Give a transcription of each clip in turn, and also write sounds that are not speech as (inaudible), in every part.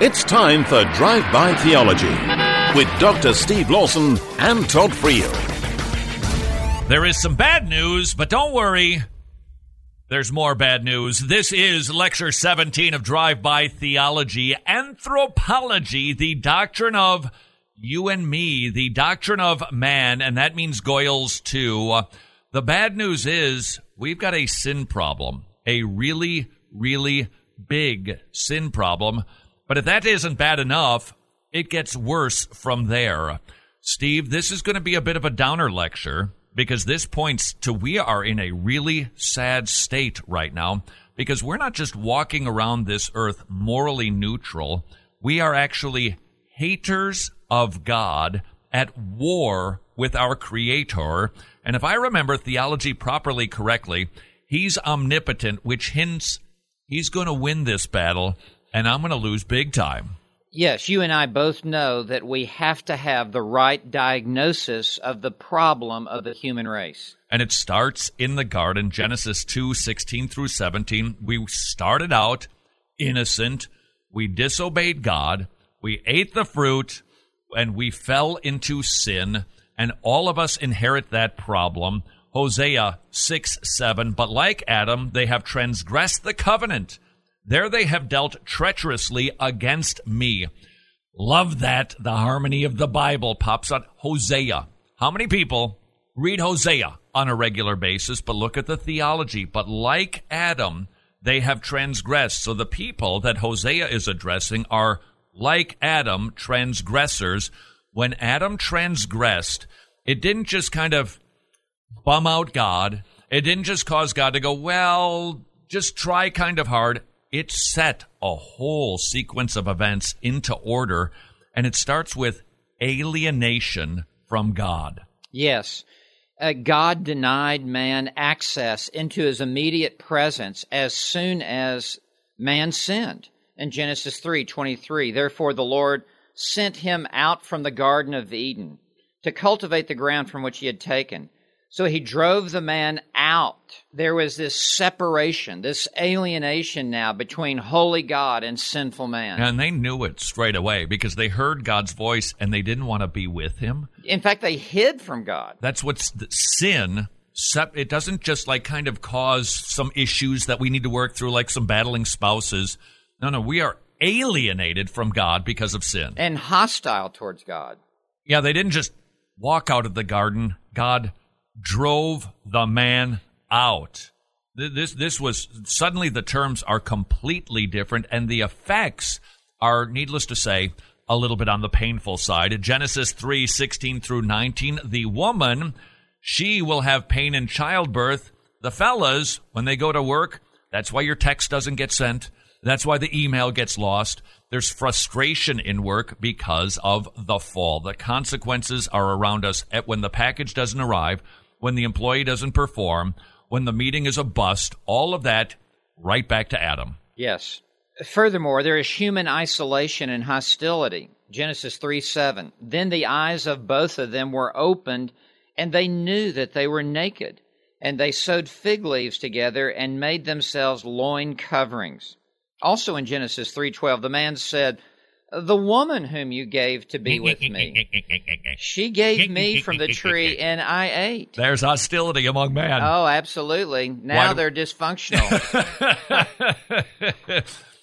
It's time for Drive By Theology with Dr. Steve Lawson and Todd Friel. There is some bad news, but don't worry. There's more bad news. This is Lecture 17 of Drive By Theology, Anthropology, the doctrine of you and me, the doctrine of man, and that means Goyles too. The bad news is we've got a sin problem, a really, really big sin problem. But if that isn't bad enough, it gets worse from there. Steve, this is going to be a bit of a downer lecture because this points to we are in a really sad state right now because we're not just walking around this earth morally neutral. We are actually haters of God at war with our creator. And if I remember theology properly correctly, he's omnipotent, which hints he's going to win this battle and I'm going to lose big time. Yes, you and I both know that we have to have the right diagnosis of the problem of the human race. And it starts in the garden, Genesis 2 16 through 17. We started out innocent. We disobeyed God. We ate the fruit and we fell into sin. And all of us inherit that problem. Hosea 6 7. But like Adam, they have transgressed the covenant there they have dealt treacherously against me. Love that the harmony of the Bible pops out. Hosea. How many people read Hosea on a regular basis, but look at the theology? But like Adam, they have transgressed. So the people that Hosea is addressing are like Adam, transgressors. When Adam transgressed, it didn't just kind of bum out God. It didn't just cause God to go, well, just try kind of hard it set a whole sequence of events into order, and it starts with alienation from God. Yes. Uh, God denied man access into his immediate presence as soon as man sinned. In Genesis 3:23, therefore the Lord sent him out from the garden of Eden to cultivate the ground from which he had taken. So he drove the man out. There was this separation, this alienation now between holy God and sinful man. And they knew it straight away because they heard God's voice and they didn't want to be with him. In fact, they hid from God. That's what's sin. It doesn't just like kind of cause some issues that we need to work through, like some battling spouses. No, no, we are alienated from God because of sin and hostile towards God. Yeah, they didn't just walk out of the garden. God drove the man out. This this was suddenly the terms are completely different, and the effects are, needless to say, a little bit on the painful side. Genesis three sixteen through 19, the woman, she will have pain in childbirth. The fellas, when they go to work, that's why your text doesn't get sent. That's why the email gets lost. There's frustration in work because of the fall. The consequences are around us when the package doesn't arrive when the employee doesn't perform, when the meeting is a bust, all of that right back to Adam. Yes. Furthermore, there is human isolation and hostility. Genesis 3 7. Then the eyes of both of them were opened, and they knew that they were naked. And they sewed fig leaves together and made themselves loin coverings. Also in Genesis 3:12 the man said, the woman whom you gave to be with me. (laughs) She gave me from the tree (laughs) and I ate. There's hostility among men. Oh, absolutely. Now they're dysfunctional.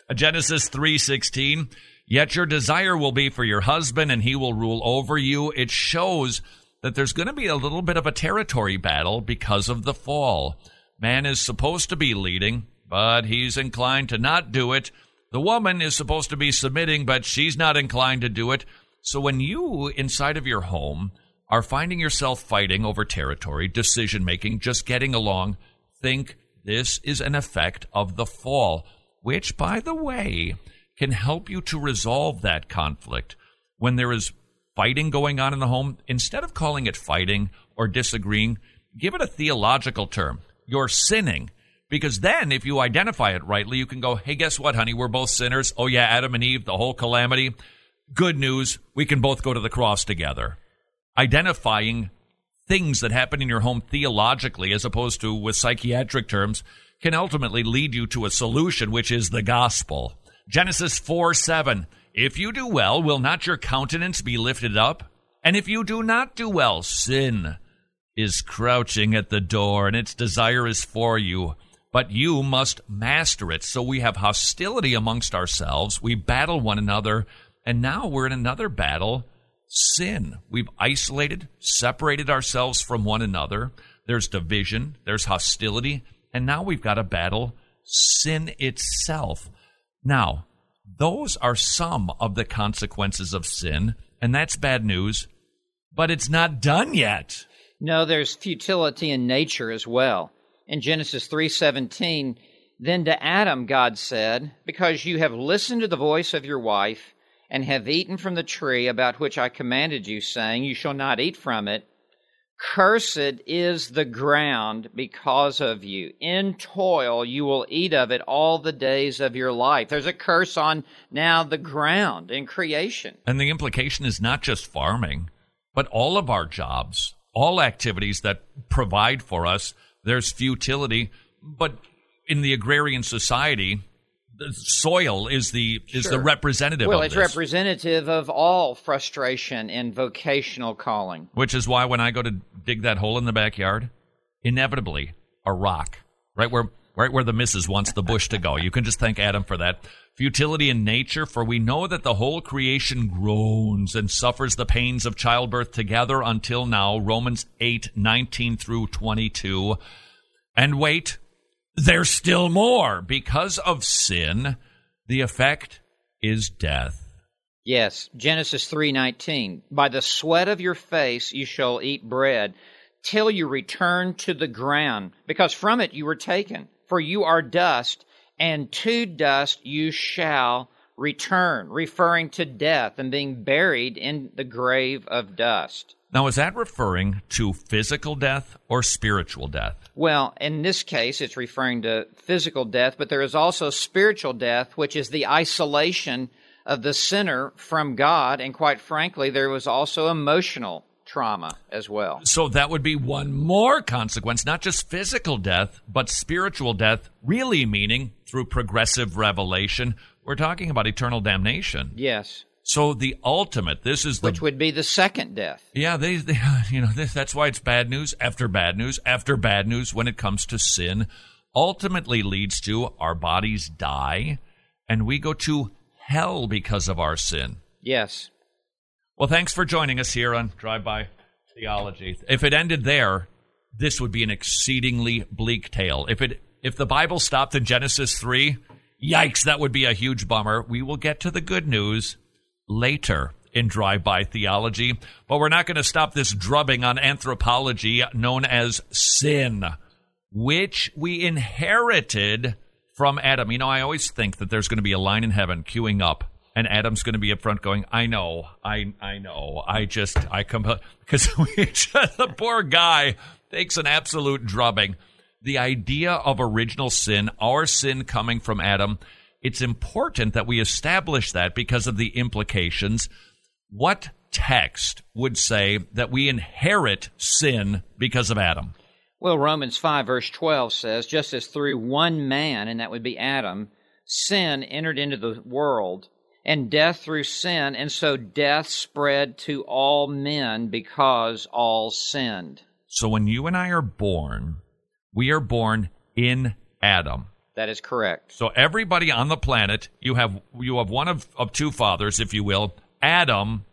(laughs) Genesis 3:16 Yet your desire will be for your husband and he will rule over you. It shows that there's going to be a little bit of a territory battle because of the fall. Man is supposed to be leading, but he's inclined to not do it. The woman is supposed to be submitting, but she's not inclined to do it. So when you, inside of your home, are finding yourself fighting over territory, decision making, just getting along, think this is an effect of the fall, which, by the way, can help you to resolve that conflict. When there is fighting going on in the home, instead of calling it fighting or disagreeing, give it a theological term. You're sinning. Because then, if you identify it rightly, you can go, hey, guess what, honey? We're both sinners. Oh, yeah, Adam and Eve, the whole calamity. Good news. We can both go to the cross together. Identifying things that happen in your home theologically, as opposed to with psychiatric terms, can ultimately lead you to a solution, which is the gospel. Genesis 4 7. If you do well, will not your countenance be lifted up? And if you do not do well, sin is crouching at the door, and its desire is for you. But you must master it. So we have hostility amongst ourselves. We battle one another. And now we're in another battle sin. We've isolated, separated ourselves from one another. There's division, there's hostility. And now we've got to battle sin itself. Now, those are some of the consequences of sin. And that's bad news. But it's not done yet. No, there's futility in nature as well. In Genesis 3:17, then to Adam God said, "Because you have listened to the voice of your wife and have eaten from the tree about which I commanded you, saying, You shall not eat from it, cursed is the ground because of you. In toil you will eat of it all the days of your life. There's a curse on now the ground in creation. And the implication is not just farming, but all of our jobs all activities that provide for us. There's futility, but in the agrarian society, the soil is the is Sure. the representative Well, of it's this. representative of all frustration in vocational calling. which is why when I go to dig that hole in the backyard, inevitably a rock right where right where the missus wants the bush to go. You can just thank Adam for that. Futility in nature, for we know that the whole creation groans and suffers the pains of childbirth together until now. Romans eight nineteen through 22. And wait, there's still more. Because of sin, the effect is death. Yes, Genesis 3:19. By the sweat of your face you shall eat bread till you return to the ground, because from it you were taken. For you are dust, and to dust you shall return, referring to death and being buried in the grave of dust. Now, is that referring to physical death or spiritual death? Well, in this case, it's referring to physical death, but there is also spiritual death, which is the isolation of the sinner from God. And quite frankly, there was also emotional trauma as well. So that would be one more consequence, not just physical death, but spiritual death, really meaning through progressive revelation. We're talking about eternal damnation. Yes, So the ultimate, this is the which would be the second death. Yeah, they, they (laughs) you know, this, that's why it's bad news after bad news after bad news when it comes to sin. Ultimately leads to our bodies die and we go to hell because of our sin. Yes. Well, thanks for joining us here on Drive By Theology. If it ended there, this would be an exceedingly bleak tale. If it if the Bible stopped in Genesis 3, yikes, that would be a huge bummer. We will get to the good news later in Drive By Theology, but we're not going to stop this drubbing on anthropology known as sin, which we inherited from Adam. You know, I always think that there's going to be a line in heaven queuing up and Adam's going to be up front going, "I know, I I know, I just I come because (laughs) the poor guy takes an absolute drubbing." The idea of original sin, our sin coming from Adam, it's important that we establish that because of the implications. What text would say that we inherit sin because of Adam? Well, Romans 5, verse 12 says, just as through one man, and that would be Adam, sin entered into the world, and death through sin, and so death spread to all men because all sinned. So when you and I are born, we are born in Adam. That is correct. So everybody on the planet, you have you have one of, of two fathers, if you will, Adam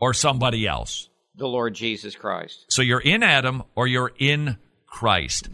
or somebody else. The Lord Jesus Christ. So you're in Adam or you're in Christ.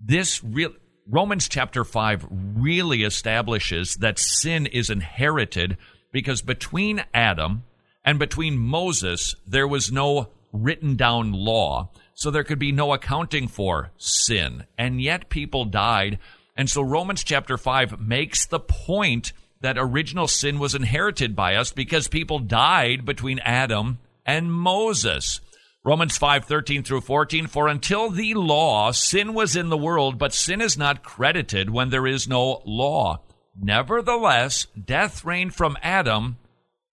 This real Romans chapter 5 really establishes that sin is inherited because between Adam and between Moses there was no written down law. So there could be no accounting for sin. And yet people died. And so Romans chapter 5 makes the point that original sin was inherited by us because people died between Adam and Moses. Romans 5, 13 through 14, for until the law, sin was in the world, but sin is not credited when there is no law. Nevertheless, death reigned from Adam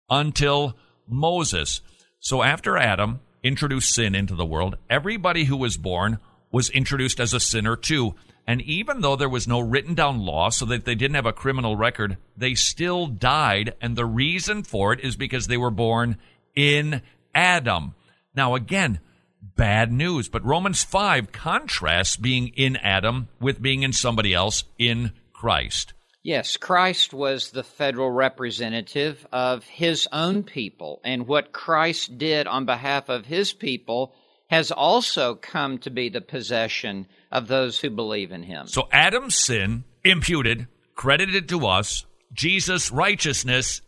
until Moses. So after Adam introduced sin into the world, everybody who was born was introduced as a sinner too. And even though there was no written down law so that they didn't have a criminal record, they still died. And the reason for it is because they were born in Adam. Now, again, bad news. But Romans 5 contrasts being in Adam with being in somebody else in Christ. Yes, Christ was the federal representative of his own people, and what Christ did on behalf of his people has also come to be the possession of those who believe in him. So Adam's sin imputed, credited to us, Jesus' righteousness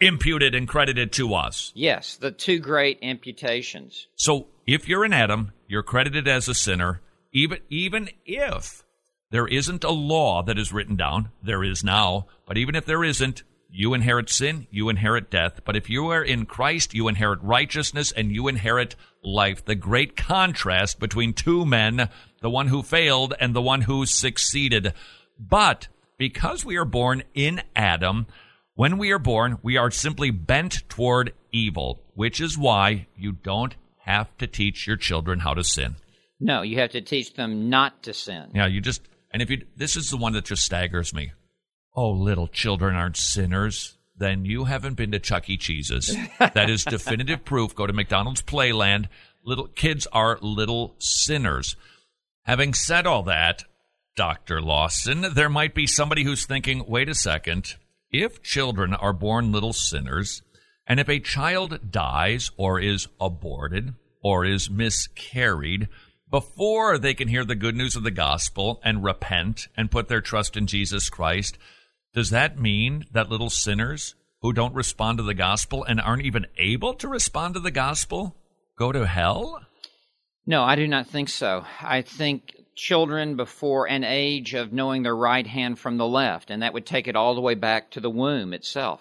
imputed and credited to us. Yes, the two great imputations. So if you're in Adam, you're credited as a sinner, even even if there isn't a law that is written down. There is now. But even if there isn't, you inherit sin, you inherit death. But if you are in Christ, you inherit righteousness and you inherit life. The great contrast between two men, the one who failed and the one who succeeded. But because we are born in Adam, when we are born, we are simply bent toward evil, which is why you don't have to teach your children how to sin. No, you have to teach them not to sin. Yeah, you just and if you, this is the one that just staggers me. Oh, little children aren't sinners. Then you haven't been to Chuck E. Cheese's. that is definitive (laughs) proof. Go to McDonald's Playland. Little kids are little sinners. Having said all that, Dr. Lawson, there might be somebody who's thinking, wait a second. If children are born little sinners, and if a child dies or is aborted or is miscarried, before they can hear the good news of the gospel and repent and put their trust in Jesus Christ, does that mean that little sinners who don't respond to the gospel and aren't even able to respond to the gospel go to hell? No, I do not think so. I think children before an age of knowing their right hand from the left, and that would take it all the way back to the womb itself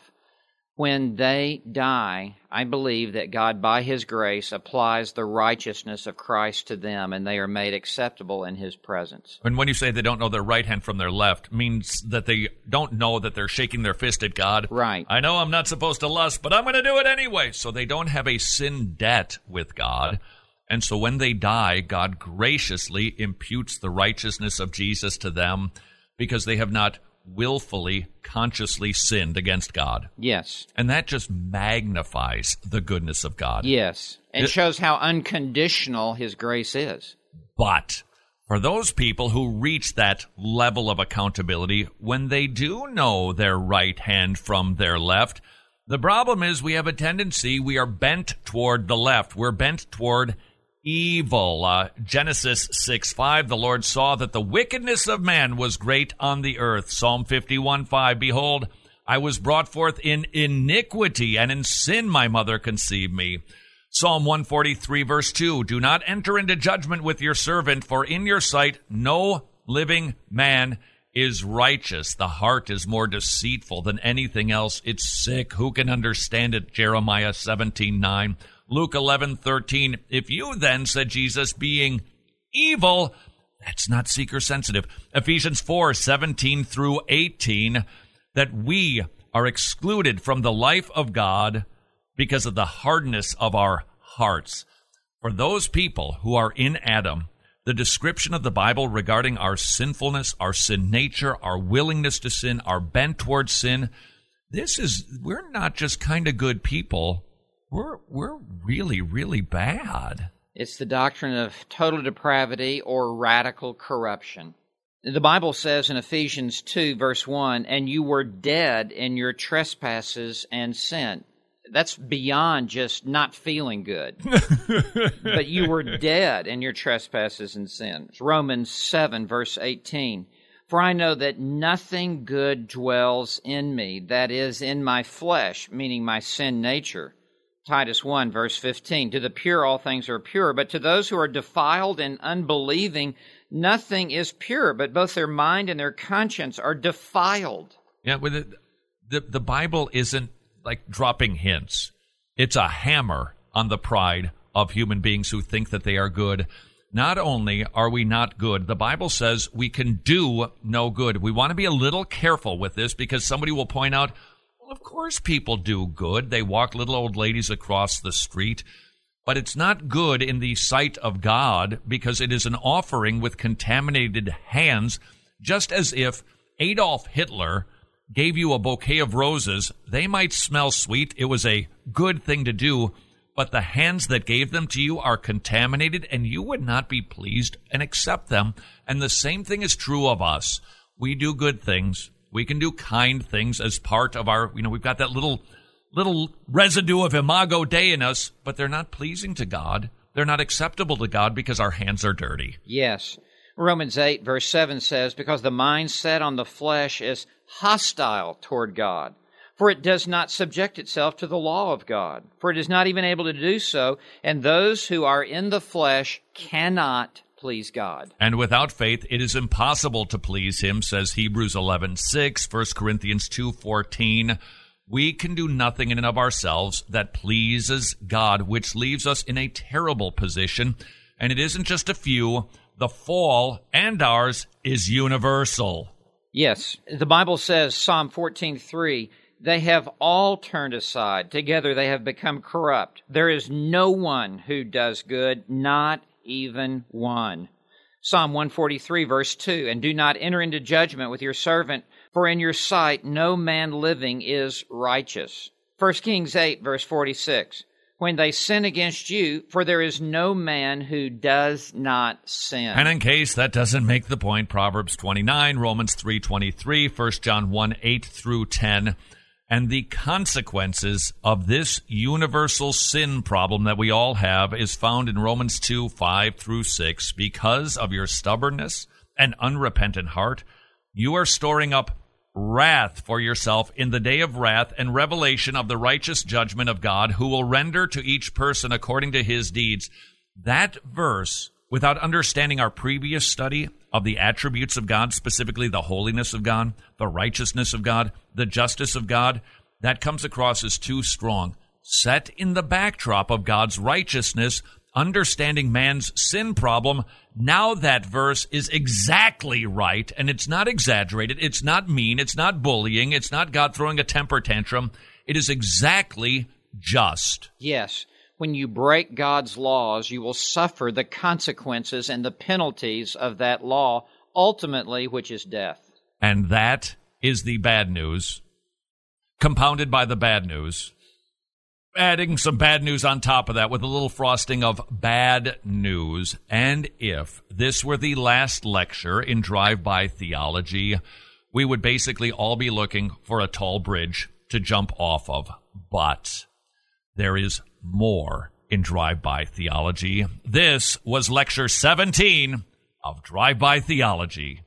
when they die, I believe that God, by His grace, applies the righteousness of Christ to them and they are made acceptable in His presence. And when you say they don't know their right hand from their left, means that they don't know that they're shaking their fist at God. Right. I know I'm not supposed to lust, but I'm going to do it anyway. So they don't have a sin debt with God. And so when they die, God graciously imputes the righteousness of Jesus to them because they have not willfully, consciously sinned against God. Yes. And that just magnifies the goodness of God. Yes. And it, shows how unconditional His grace is. But for those people who reach that level of accountability, when they do know their right hand from their left, the problem is we have a tendency, we are bent toward the left. We're bent toward evil. Uh, Genesis 6 5, the Lord saw that the wickedness of man was great on the earth. Psalm 51 5, behold, I was brought forth in iniquity, and in sin my mother conceived me. Psalm 143, verse 2 Do not enter into judgment with your servant, for in your sight no living man is righteous. The heart is more deceitful than anything else. It's sick. Who can understand it? Jeremiah 17, 9. Luke 11, 13. If you then, said Jesus, being evil, that's not seeker sensitive. Ephesians 4, 17 through 18, that we are excluded from the life of God because of the hardness of our hearts. For those people who are in Adam, the description of the Bible regarding our sinfulness, our sin nature, our willingness to sin, our bent towards sin, this is, we're not just kind of good people we're we're really really bad. It's the doctrine of total depravity or radical corruption. The Bible says in Ephesians 2 verse 1, and you were dead in your trespasses and sin. That's beyond just not feeling good. (laughs) but you were dead in your trespasses and sins. Romans 7 verse 18. For I know that nothing good dwells in me, that is, in my flesh, meaning my sin nature. Titus 1, verse 15. To the pure, all things are pure, but to those who are defiled and unbelieving, nothing is pure, but both their mind and their conscience are defiled. Yeah, with it, the, the Bible isn't like dropping hints, it's a hammer on the pride of human beings who think that they are good. Not only are we not good, the Bible says we can do no good. We want to be a little careful with this because somebody will point out, well, of course, people do good. They walk little old ladies across the street. but it's not good in the sight of God because it is an offering with contaminated hands, just as if Adolf Hitler gave you a bouquet of roses. They might smell sweet. It was a good thing to do, but the hands that gave them to you are contaminated and you would not be pleased and accept them. And the same thing is true of us. We do good things. We can do kind things as part of our, you know, we've got that little little residue of imago Dei in us, but they're not pleasing to God. They're not acceptable to God because our hands are dirty. Yes. Romans 8, verse 7 says, Because the mind set on the flesh is hostile toward God, for it does not subject itself to the law of God, for it is not even able to do so, and those who are in the flesh cannot please God. And without faith it is impossible to please him, says Hebrews 11:6, 1 Corinthians 2:14. We can do nothing in and of ourselves that pleases God, which leaves us in a terrible position. And it isn't just a few. The fall and ours is universal. Yes. The Bible says, Psalm 14:3, they have all turned aside. Together they have become corrupt. There is no one who does good, not even one. Psalm 143, verse 2, and do not enter into judgment with your servant for in your sight no man living is righteous. 1 Kings 8, verse 46. When they sin against you, for there is no man who does not sin. And in case that doesn't make the point, Proverbs 29, Romans 3.23, 1 John 1, 8 through 10, and the consequences of this universal sin problem that we all have is found in Romans 2, 5 through 6. Because of your stubbornness and unrepentant heart, you are storing up wrath for yourself in the day of wrath and revelation of the righteous judgment of God, who will render to each person according to his deeds. That verse, without understanding our previous study of the attributes of God, specifically the holiness of God, the righteousness of God, the justice of God, that comes across as too strong. Set in the backdrop of God's righteousness, understanding man's sin problem, now that verse is exactly right, and it's not exaggerated, it's not mean, it's not bullying, it's not God throwing a temper tantrum. It is exactly just. Yes. When you break God's laws, you will suffer the consequences and the penalties of that law, ultimately, which is death. And that is the bad news, compounded by the bad news adding some bad news on top of that with a little frosting of bad news. And if this were the last lecture in Drive By Theology, we would basically all be looking for a tall bridge to jump off of. But there is more in Drive By Theology. This was lecture 17 of Drive By Theology.